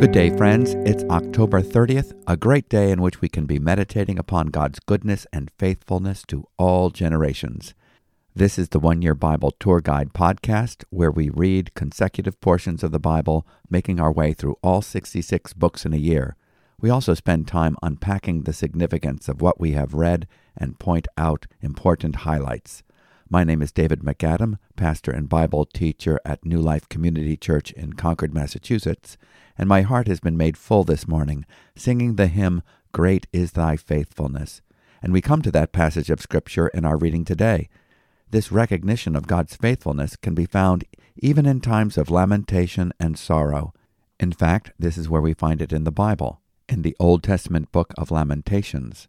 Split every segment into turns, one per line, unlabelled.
Good day, friends. It's October 30th, a great day in which we can be meditating upon God's goodness and faithfulness to all generations. This is the One Year Bible Tour Guide podcast, where we read consecutive portions of the Bible, making our way through all 66 books in a year. We also spend time unpacking the significance of what we have read and point out important highlights. My name is David MacAdam, pastor and Bible teacher at New Life Community Church in Concord, Massachusetts, and my heart has been made full this morning, singing the hymn, Great is Thy Faithfulness. And we come to that passage of Scripture in our reading today. This recognition of God's faithfulness can be found even in times of lamentation and sorrow. In fact, this is where we find it in the Bible in the Old Testament book of Lamentations.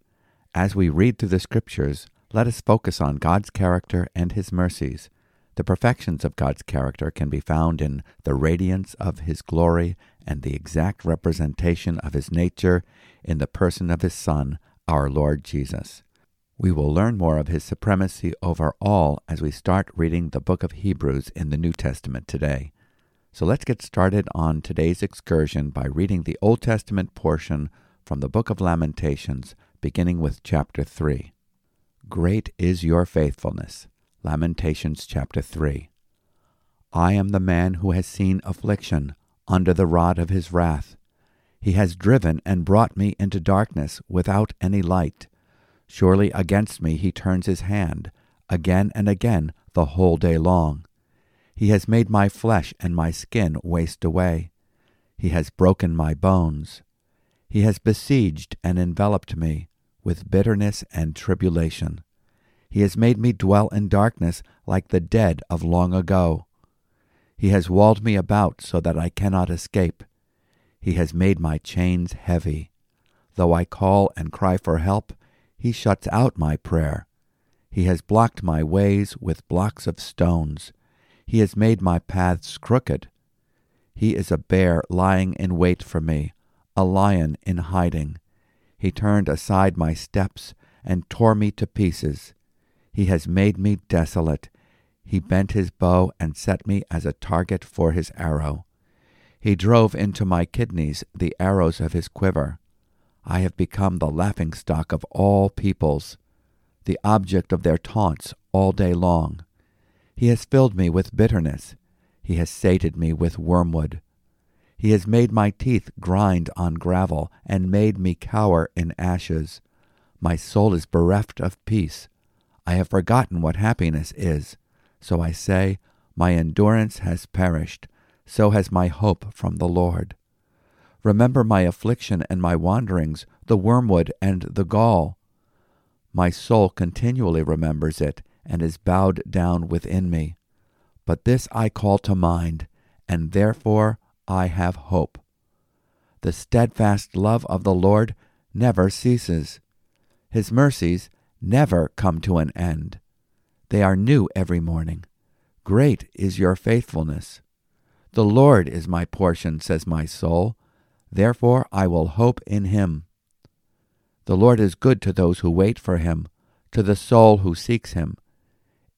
As we read through the Scriptures, let us focus on God's character and His mercies. The perfections of God's character can be found in the radiance of His glory and the exact representation of His nature in the person of His Son, our Lord Jesus. We will learn more of His supremacy over all as we start reading the book of Hebrews in the New Testament today. So let's get started on today's excursion by reading the Old Testament portion from the book of Lamentations, beginning with chapter 3. Great is your faithfulness. Lamentations chapter 3. I am the man who has seen affliction under the rod of his wrath. He has driven and brought me into darkness without any light. Surely against me he turns his hand, again and again the whole day long. He has made my flesh and my skin waste away. He has broken my bones. He has besieged and enveloped me with bitterness and tribulation. He has made me dwell in darkness like the dead of long ago. He has walled me about so that I cannot escape. He has made my chains heavy. Though I call and cry for help, he shuts out my prayer. He has blocked my ways with blocks of stones. He has made my paths crooked. He is a bear lying in wait for me, a lion in hiding. He turned aside my steps and tore me to pieces. He has made me desolate. He bent his bow and set me as a target for his arrow. He drove into my kidneys the arrows of his quiver. I have become the laughing stock of all peoples, the object of their taunts all day long. He has filled me with bitterness. He has sated me with wormwood. He has made my teeth grind on gravel and made me cower in ashes. My soul is bereft of peace. I have forgotten what happiness is. So I say, My endurance has perished. So has my hope from the Lord. Remember my affliction and my wanderings, the wormwood and the gall. My soul continually remembers it and is bowed down within me. But this I call to mind, and therefore I have hope. The steadfast love of the Lord never ceases. His mercies never come to an end. They are new every morning. Great is your faithfulness. The Lord is my portion, says my soul. Therefore I will hope in him. The Lord is good to those who wait for him, to the soul who seeks him.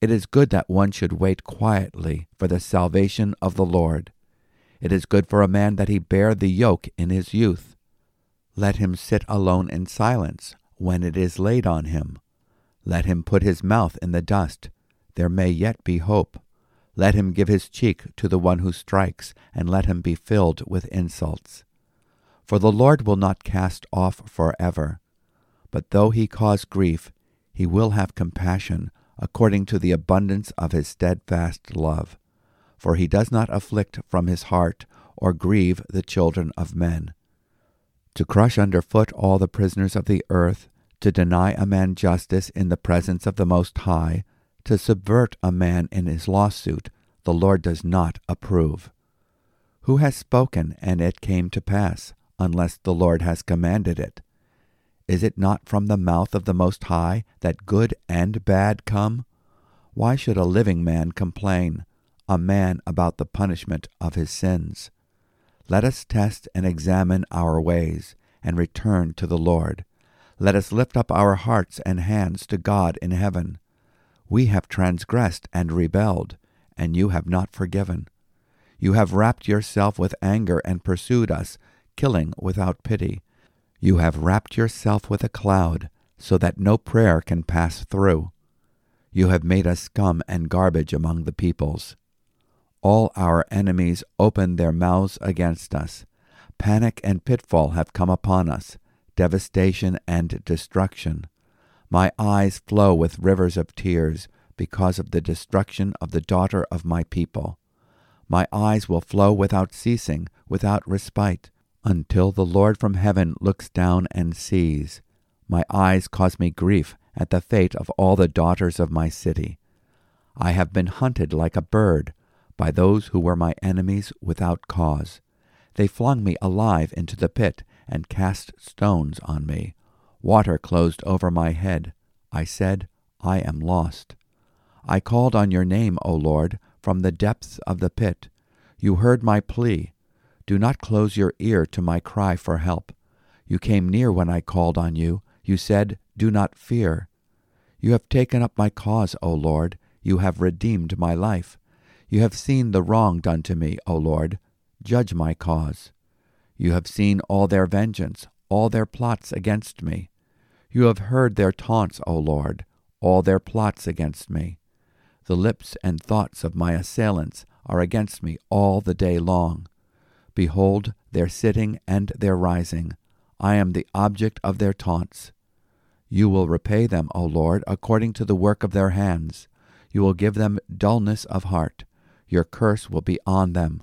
It is good that one should wait quietly for the salvation of the Lord. It is good for a man that he bear the yoke in his youth. Let him sit alone in silence when it is laid on him. Let him put his mouth in the dust. There may yet be hope. Let him give his cheek to the one who strikes, and let him be filled with insults. For the Lord will not cast off forever. But though he cause grief, he will have compassion according to the abundance of his steadfast love. For he does not afflict from his heart or grieve the children of men. To crush under foot all the prisoners of the earth, to deny a man justice in the presence of the Most High, to subvert a man in his lawsuit, the Lord does not approve. Who has spoken, and it came to pass, unless the Lord has commanded it? Is it not from the mouth of the Most High that good and bad come? Why should a living man complain, a man about the punishment of his sins? Let us test and examine our ways, and return to the Lord. Let us lift up our hearts and hands to God in heaven. We have transgressed and rebelled, and you have not forgiven. You have wrapped yourself with anger and pursued us, killing without pity. You have wrapped yourself with a cloud, so that no prayer can pass through. You have made us scum and garbage among the peoples. All our enemies open their mouths against us. Panic and pitfall have come upon us, devastation and destruction. My eyes flow with rivers of tears because of the destruction of the daughter of my people. My eyes will flow without ceasing, without respite, until the Lord from heaven looks down and sees. My eyes cause me grief at the fate of all the daughters of my city. I have been hunted like a bird by those who were my enemies without cause. They flung me alive into the pit and cast stones on me. Water closed over my head. I said, I am lost. I called on your name, O Lord, from the depths of the pit. You heard my plea. Do not close your ear to my cry for help. You came near when I called on you. You said, Do not fear. You have taken up my cause, O Lord. You have redeemed my life. You have seen the wrong done to me, O Lord. Judge my cause. You have seen all their vengeance, all their plots against me. You have heard their taunts, O Lord, all their plots against me. The lips and thoughts of my assailants are against me all the day long. Behold, their sitting and their rising. I am the object of their taunts. You will repay them, O Lord, according to the work of their hands. You will give them dullness of heart. Your curse will be on them.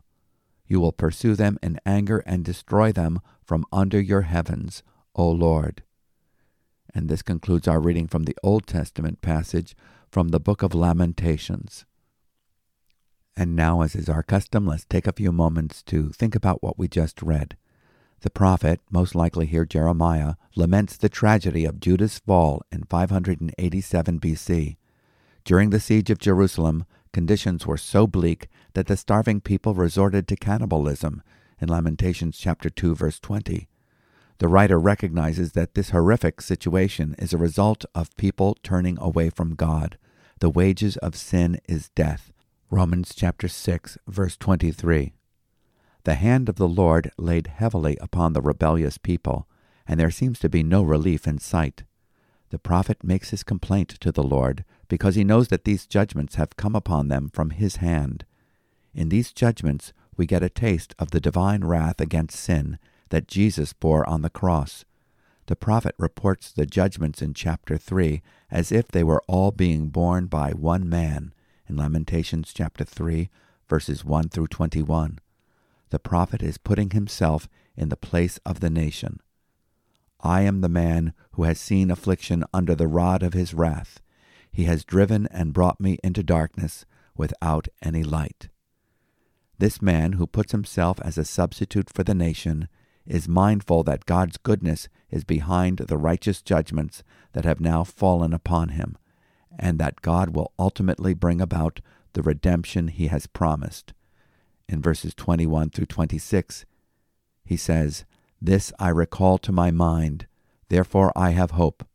You will pursue them in anger and destroy them from under your heavens, O Lord. And this concludes our reading from the Old Testament passage from the book of Lamentations. And now, as is our custom, let's take a few moments to think about what we just read. The prophet, most likely here Jeremiah, laments the tragedy of Judah's fall in 587 BC. During the siege of Jerusalem, conditions were so bleak that the starving people resorted to cannibalism in Lamentations chapter 2 verse 20. The writer recognizes that this horrific situation is a result of people turning away from God. The wages of sin is death. Romans chapter 6 verse 23. The hand of the Lord laid heavily upon the rebellious people, and there seems to be no relief in sight. The prophet makes his complaint to the Lord because he knows that these judgments have come upon them from his hand. In these judgments we get a taste of the divine wrath against sin that Jesus bore on the cross. The prophet reports the judgments in chapter 3 as if they were all being borne by one man in Lamentations chapter 3 verses 1 through 21. The prophet is putting himself in the place of the nation. I am the man who has seen affliction under the rod of his wrath. He has driven and brought me into darkness without any light. This man who puts himself as a substitute for the nation is mindful that God's goodness is behind the righteous judgments that have now fallen upon him, and that God will ultimately bring about the redemption he has promised. In verses 21 through 26, he says, This I recall to my mind, therefore I have hope.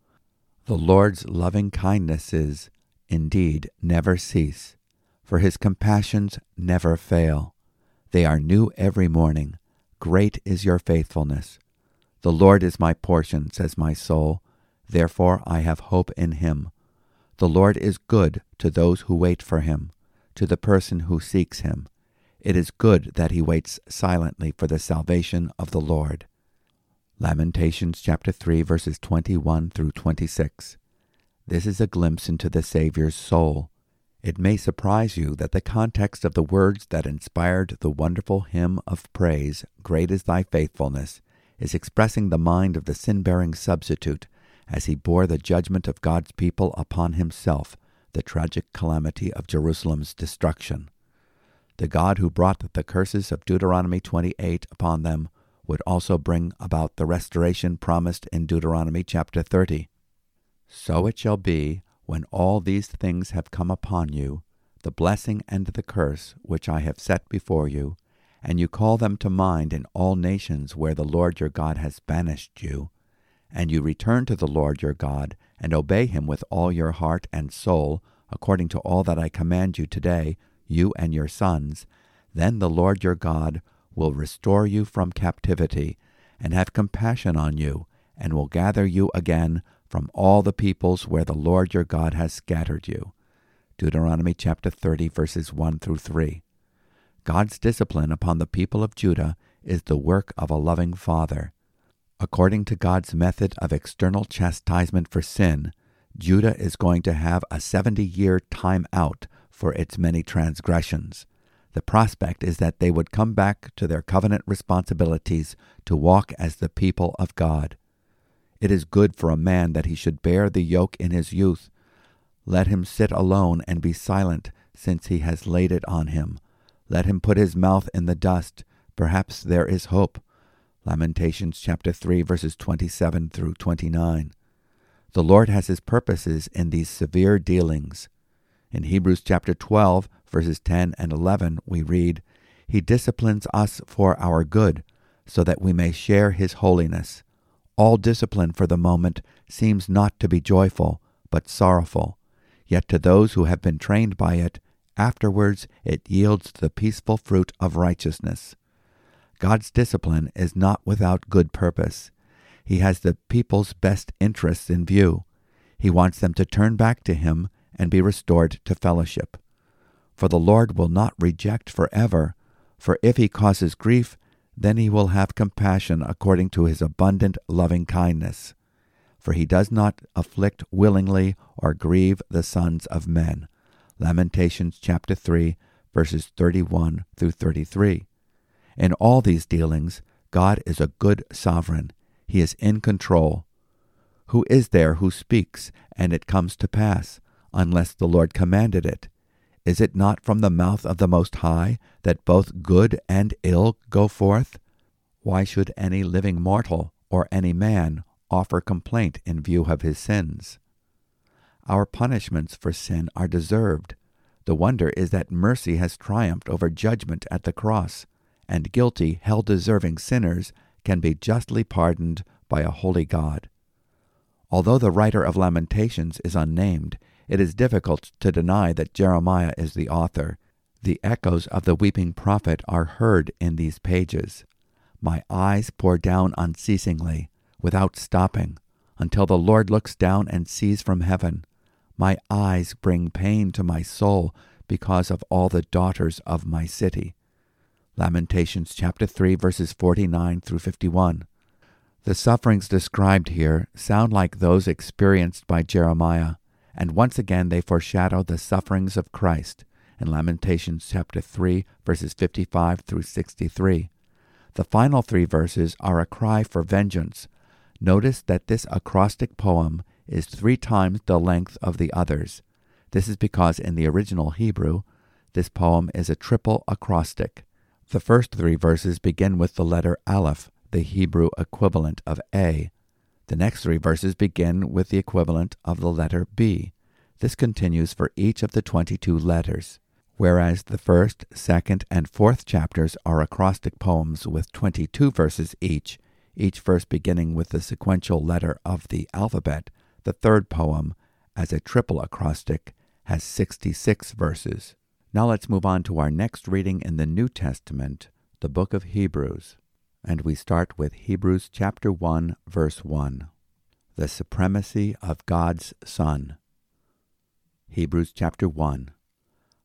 The Lord's loving kindnesses indeed never cease, for his compassions never fail. They are new every morning. Great is your faithfulness. The Lord is my portion, says my soul. Therefore I have hope in him. The Lord is good to those who wait for him, to the person who seeks him. It is good that he waits silently for the salvation of the Lord. Lamentations chapter 3 verses 21 through 26. This is a glimpse into the Saviour's soul. It may surprise you that the context of the words that inspired the wonderful hymn of praise, Great is Thy Faithfulness, is expressing the mind of the sin bearing substitute as he bore the judgment of God's people upon himself, the tragic calamity of Jerusalem's destruction. The God who brought the curses of Deuteronomy 28 upon them would also bring about the restoration promised in Deuteronomy chapter 30. So it shall be when all these things have come upon you, the blessing and the curse which I have set before you, and you call them to mind in all nations where the Lord your God has banished you, and you return to the Lord your God, and obey him with all your heart and soul, according to all that I command you today, you and your sons, then the Lord your God will restore you from captivity, and have compassion on you, and will gather you again from all the peoples where the Lord your God has scattered you. Deuteronomy chapter 30, verses 1 through 3. God's discipline upon the people of Judah is the work of a loving Father. According to God's method of external chastisement for sin, Judah is going to have a 70 year time out for its many transgressions. The prospect is that they would come back to their covenant responsibilities to walk as the people of God. It is good for a man that he should bear the yoke in his youth. Let him sit alone and be silent, since he has laid it on him. Let him put his mouth in the dust. Perhaps there is hope. Lamentations chapter 3 verses 27 through 29. The Lord has his purposes in these severe dealings. In Hebrews chapter 12 verses 10 and 11 we read, He disciplines us for our good, so that we may share his holiness. All discipline for the moment seems not to be joyful, but sorrowful. Yet to those who have been trained by it, afterwards it yields the peaceful fruit of righteousness. God's discipline is not without good purpose. He has the people's best interests in view. He wants them to turn back to Him and be restored to fellowship. For the Lord will not reject forever, for if He causes grief, then he will have compassion according to his abundant loving kindness. For he does not afflict willingly or grieve the sons of men. Lamentations chapter 3, verses 31 through 33. In all these dealings, God is a good sovereign. He is in control. Who is there who speaks, and it comes to pass, unless the Lord commanded it? Is it not from the mouth of the Most High that both good and ill go forth? Why should any living mortal or any man offer complaint in view of his sins? Our punishments for sin are deserved. The wonder is that mercy has triumphed over judgment at the cross, and guilty, hell deserving sinners can be justly pardoned by a holy God. Although the writer of Lamentations is unnamed, it is difficult to deny that Jeremiah is the author. The echoes of the weeping prophet are heard in these pages. My eyes pour down unceasingly, without stopping, until the Lord looks down and sees from heaven. My eyes bring pain to my soul because of all the daughters of my city. Lamentations chapter 3 verses 49 through 51. The sufferings described here sound like those experienced by Jeremiah and once again they foreshadow the sufferings of Christ in Lamentations chapter 3 verses 55 through 63. The final three verses are a cry for vengeance. Notice that this acrostic poem is three times the length of the others. This is because in the original Hebrew, this poem is a triple acrostic. The first three verses begin with the letter Aleph, the Hebrew equivalent of A. The next three verses begin with the equivalent of the letter B. This continues for each of the 22 letters, whereas the first, second, and fourth chapters are acrostic poems with 22 verses each, each verse beginning with the sequential letter of the alphabet. The third poem, as a triple acrostic, has 66 verses. Now let's move on to our next reading in the New Testament, the book of Hebrews and we start with Hebrews chapter 1 verse 1. The supremacy of God's Son. Hebrews chapter 1.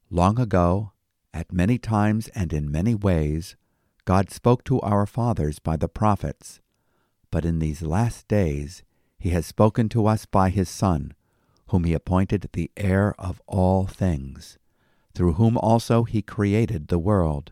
Long ago, at many times and in many ways, God spoke to our fathers by the prophets, but in these last days he has spoken to us by his Son, whom he appointed the heir of all things, through whom also he created the world.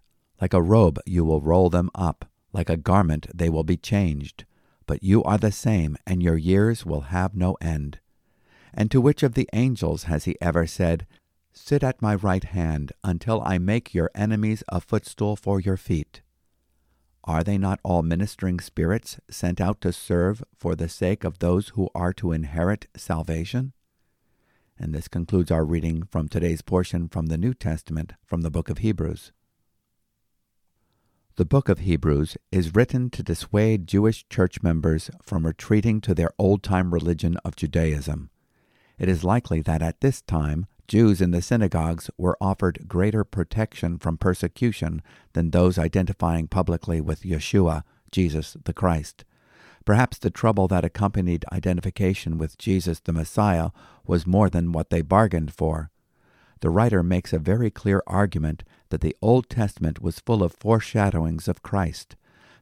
Like a robe you will roll them up. Like a garment they will be changed. But you are the same, and your years will have no end. And to which of the angels has he ever said, Sit at my right hand until I make your enemies a footstool for your feet? Are they not all ministering spirits sent out to serve for the sake of those who are to inherit salvation? And this concludes our reading from today's portion from the New Testament from the book of Hebrews. The book of Hebrews is written to dissuade Jewish church members from retreating to their old time religion of Judaism. It is likely that at this time Jews in the synagogues were offered greater protection from persecution than those identifying publicly with Yeshua, Jesus the Christ. Perhaps the trouble that accompanied identification with Jesus the Messiah was more than what they bargained for. The writer makes a very clear argument that the Old Testament was full of foreshadowings of Christ.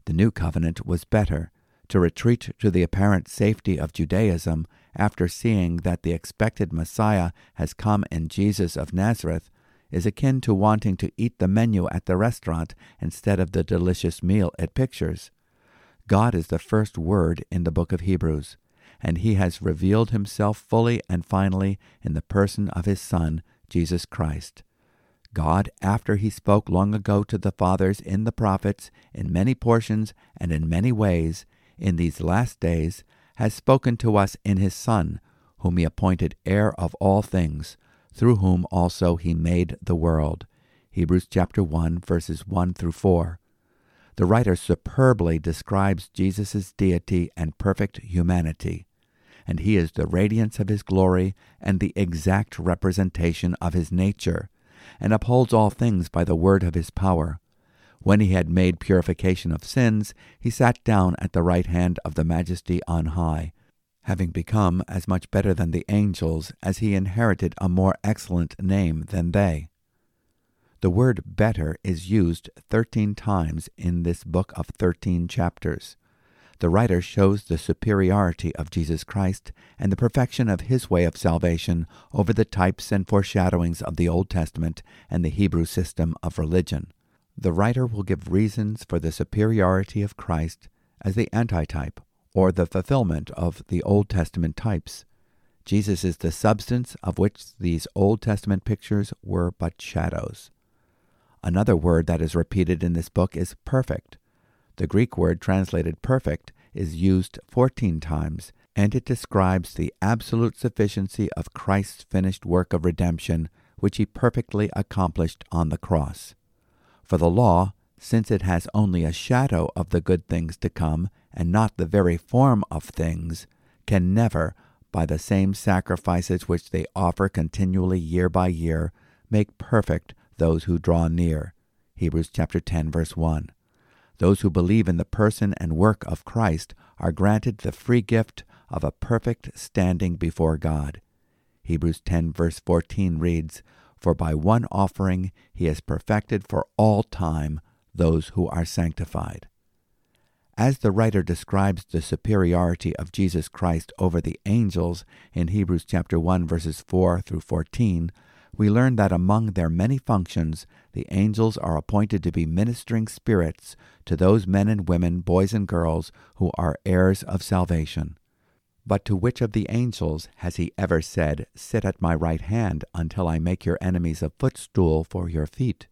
The New Covenant was better. To retreat to the apparent safety of Judaism after seeing that the expected Messiah has come in Jesus of Nazareth is akin to wanting to eat the menu at the restaurant instead of the delicious meal it pictures. God is the first word in the book of Hebrews, and he has revealed himself fully and finally in the person of his Son, Jesus Christ. God, after he spoke long ago to the fathers in the prophets, in many portions and in many ways, in these last days, has spoken to us in his Son, whom he appointed heir of all things, through whom also he made the world. Hebrews chapter 1 verses 1 through 4. The writer superbly describes Jesus' deity and perfect humanity, and he is the radiance of his glory and the exact representation of his nature, and upholds all things by the word of his power. When he had made purification of sins, he sat down at the right hand of the Majesty on high, having become as much better than the angels as he inherited a more excellent name than they. The word better is used thirteen times in this book of thirteen chapters. The writer shows the superiority of Jesus Christ and the perfection of his way of salvation over the types and foreshadowings of the Old Testament and the Hebrew system of religion the writer will give reasons for the superiority of Christ as the antitype or the fulfillment of the Old Testament types. Jesus is the substance of which these Old Testament pictures were but shadows. Another word that is repeated in this book is perfect. The Greek word translated perfect is used 14 times, and it describes the absolute sufficiency of Christ's finished work of redemption, which he perfectly accomplished on the cross. For the law, since it has only a shadow of the good things to come, and not the very form of things, can never, by the same sacrifices which they offer continually year by year, make perfect those who draw near. Hebrews chapter 10 verse 1. Those who believe in the person and work of Christ are granted the free gift of a perfect standing before God. Hebrews 10 verse 14 reads, for by one offering he has perfected for all time those who are sanctified. As the writer describes the superiority of Jesus Christ over the angels in Hebrews chapter 1 verses 4 through 14, we learn that among their many functions, the angels are appointed to be ministering spirits to those men and women, boys and girls, who are heirs of salvation. But to which of the angels has he ever said, Sit at my right hand until I make your enemies a footstool for your feet?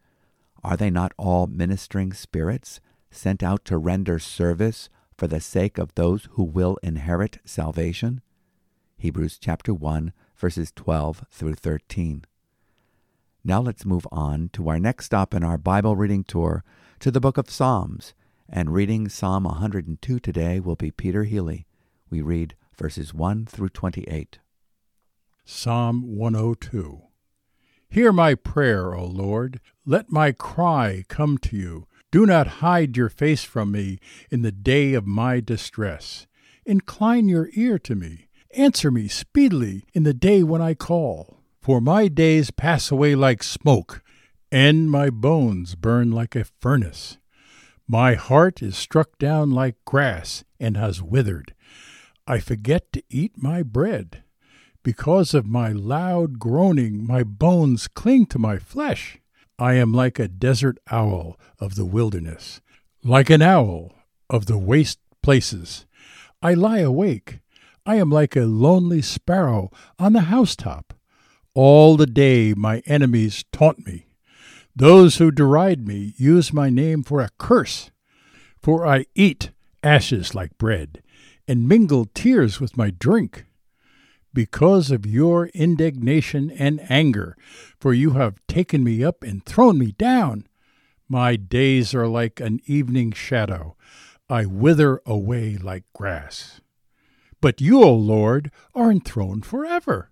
Are they not all ministering spirits, sent out to render service for the sake of those who will inherit salvation? Hebrews chapter 1, verses 12 through 13. Now let's move on to our next stop in our Bible reading tour to the book of Psalms. And reading Psalm 102 today will be Peter Healey. We read verses 1 through 28.
Psalm 102 Hear my prayer, O Lord. Let my cry come to you. Do not hide your face from me in the day of my distress. Incline your ear to me. Answer me speedily in the day when I call. For my days pass away like smoke, and my bones burn like a furnace. My heart is struck down like grass and has withered. I forget to eat my bread. Because of my loud groaning, my bones cling to my flesh. I am like a desert owl of the wilderness, like an owl of the waste places. I lie awake. I am like a lonely sparrow on the housetop. All the day my enemies taunt me. Those who deride me use my name for a curse. For I eat ashes like bread, and mingle tears with my drink because of your indignation and anger, for you have taken me up and thrown me down. My days are like an evening shadow. I wither away like grass. But you, O Lord, are enthroned forever.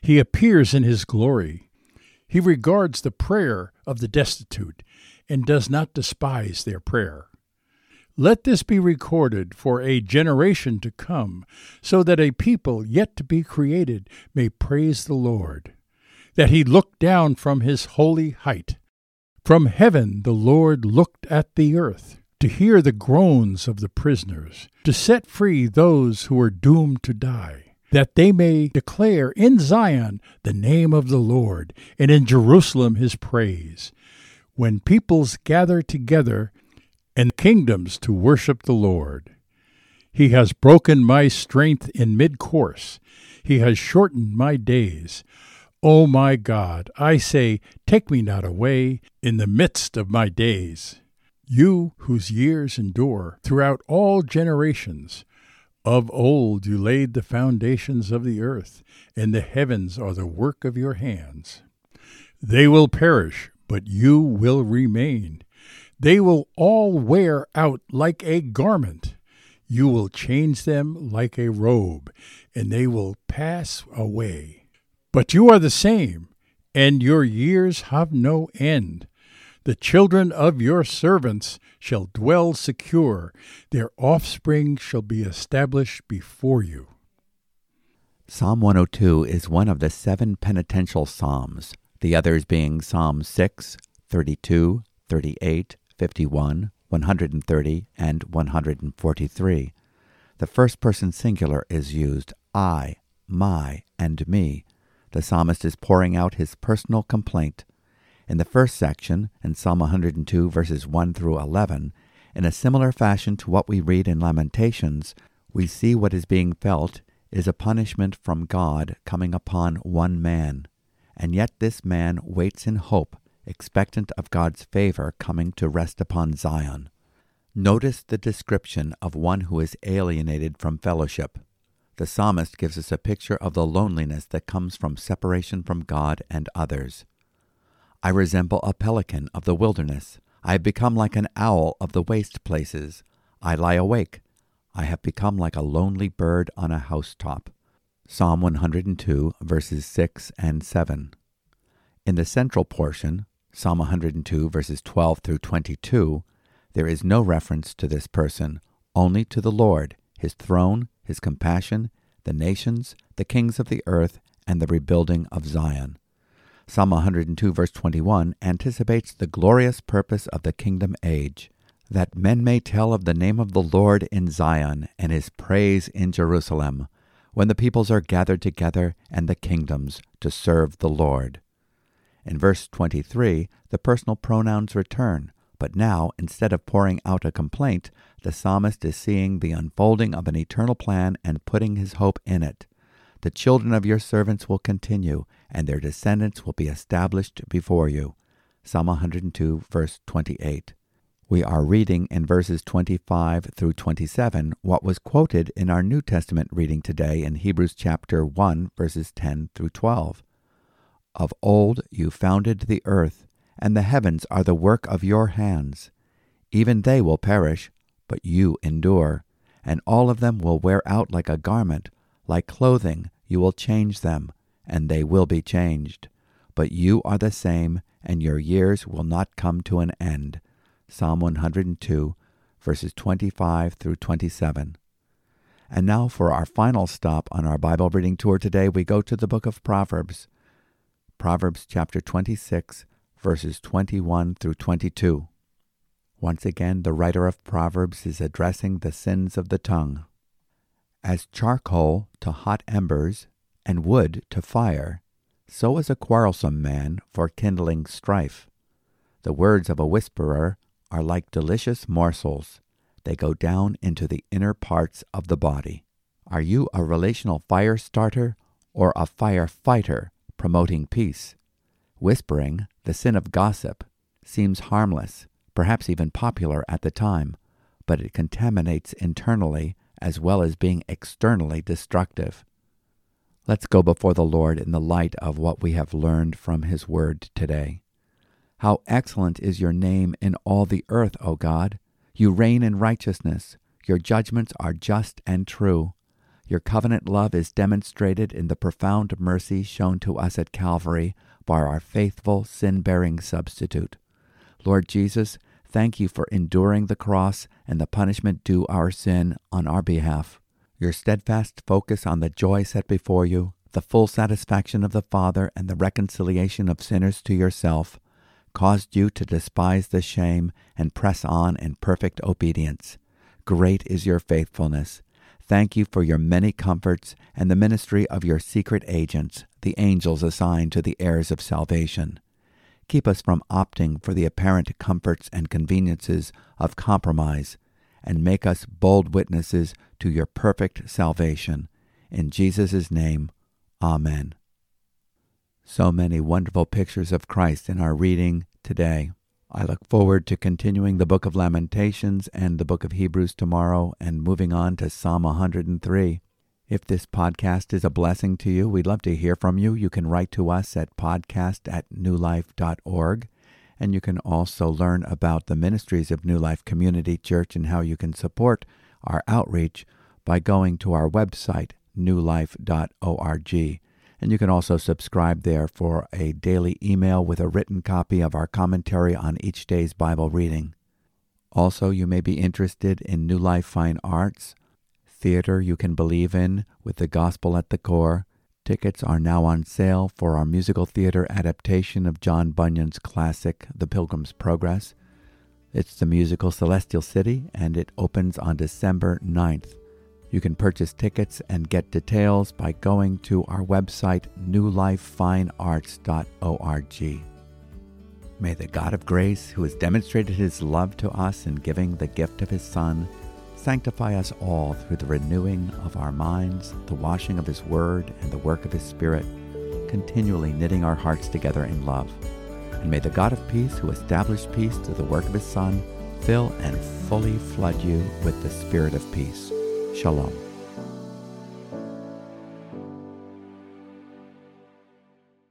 he appears in his glory. He regards the prayer of the destitute, and does not despise their prayer. Let this be recorded for a generation to come, so that a people yet to be created may praise the Lord. That he looked down from his holy height. From heaven the Lord looked at the earth, to hear the groans of the prisoners, to set free those who were doomed to die, that they may declare in Zion the name of the Lord, and in Jerusalem his praise. When peoples gather together, and kingdoms to worship the Lord. He has broken my strength in mid course. He has shortened my days. O my God, I say, take me not away in the midst of my days. You whose years endure throughout all generations. Of old you laid the foundations of the earth, and the heavens are the work of your hands. They will perish, but you will remain. They will all wear out like a garment. You will change them like a robe, and they will pass away. But you are the same, and your years have no end. The children of your servants shall dwell secure, their offspring shall be established before you.
Psalm 102 is one of the seven penitential psalms, the others being Psalm 6, 32, 38, 51, 130, and 143. The first person singular is used I, my, and me. The psalmist is pouring out his personal complaint. In the first section, in Psalm 102, verses 1 through 11, in a similar fashion to what we read in Lamentations, we see what is being felt is a punishment from God coming upon one man. And yet this man waits in hope expectant of God's favor coming to rest upon Zion. Notice the description of one who is alienated from fellowship. The psalmist gives us a picture of the loneliness that comes from separation from God and others. I resemble a pelican of the wilderness. I have become like an owl of the waste places. I lie awake. I have become like a lonely bird on a housetop. Psalm 102, verses 6 and 7. In the central portion, Psalm 102, verses 12 through 22, there is no reference to this person, only to the Lord, his throne, his compassion, the nations, the kings of the earth, and the rebuilding of Zion. Psalm 102, verse 21, anticipates the glorious purpose of the kingdom age, that men may tell of the name of the Lord in Zion and his praise in Jerusalem, when the peoples are gathered together and the kingdoms to serve the Lord. In verse 23, the personal pronouns return, but now, instead of pouring out a complaint, the psalmist is seeing the unfolding of an eternal plan and putting his hope in it. The children of your servants will continue, and their descendants will be established before you. Psalm 102, verse 28. We are reading in verses 25 through 27 what was quoted in our New Testament reading today in Hebrews chapter 1, verses 10 through 12. Of old you founded the earth, and the heavens are the work of your hands. Even they will perish, but you endure, and all of them will wear out like a garment, like clothing, you will change them, and they will be changed. But you are the same, and your years will not come to an end. Psalm 102, verses 25 through 27. And now for our final stop on our Bible reading tour today, we go to the book of Proverbs. Proverbs chapter 26, verses 21 through 22. Once again, the writer of Proverbs is addressing the sins of the tongue. As charcoal to hot embers, and wood to fire, so is a quarrelsome man for kindling strife. The words of a whisperer are like delicious morsels. They go down into the inner parts of the body. Are you a relational fire starter or a fire fighter promoting peace? Whispering, the sin of gossip, seems harmless, perhaps even popular at the time, but it contaminates internally as well as being externally destructive. Let's go before the Lord in the light of what we have learned from His Word today. How excellent is your name in all the earth, O God! You reign in righteousness. Your judgments are just and true. Your covenant love is demonstrated in the profound mercy shown to us at Calvary by our faithful, sin bearing substitute. Lord Jesus, thank you for enduring the cross and the punishment due our sin on our behalf. Your steadfast focus on the joy set before you, the full satisfaction of the Father, and the reconciliation of sinners to yourself caused you to despise the shame and press on in perfect obedience. Great is your faithfulness. Thank you for your many comforts and the ministry of your secret agents, the angels assigned to the heirs of salvation. Keep us from opting for the apparent comforts and conveniences of compromise, and make us bold witnesses to your perfect salvation. In Jesus' name, Amen. So many wonderful pictures of Christ in our reading today. I look forward to continuing the book of Lamentations and the book of Hebrews tomorrow and moving on to Psalm 103. If this podcast is a blessing to you, we'd love to hear from you. You can write to us at podcast at newlife.org. And you can also learn about the ministries of New Life Community Church and how you can support our outreach by going to our website, newlife.org. And you can also subscribe there for a daily email with a written copy of our commentary on each day's Bible reading. Also, you may be interested in New Life Fine Arts, theater you can believe in with the gospel at the core. Tickets are now on sale for our musical theater adaptation of John Bunyan's classic The Pilgrim's Progress. It's the musical Celestial City, and it opens on December 9th. You can purchase tickets and get details by going to our website, newlifefinearts.org. May the God of grace, who has demonstrated his love to us in giving the gift of his Son, sanctify us all through the renewing of our minds, the washing of his word, and the work of his Spirit, continually knitting our hearts together in love. And may the God of peace, who established peace through the work of his Son, fill and fully flood you with the Spirit of peace. Shalom.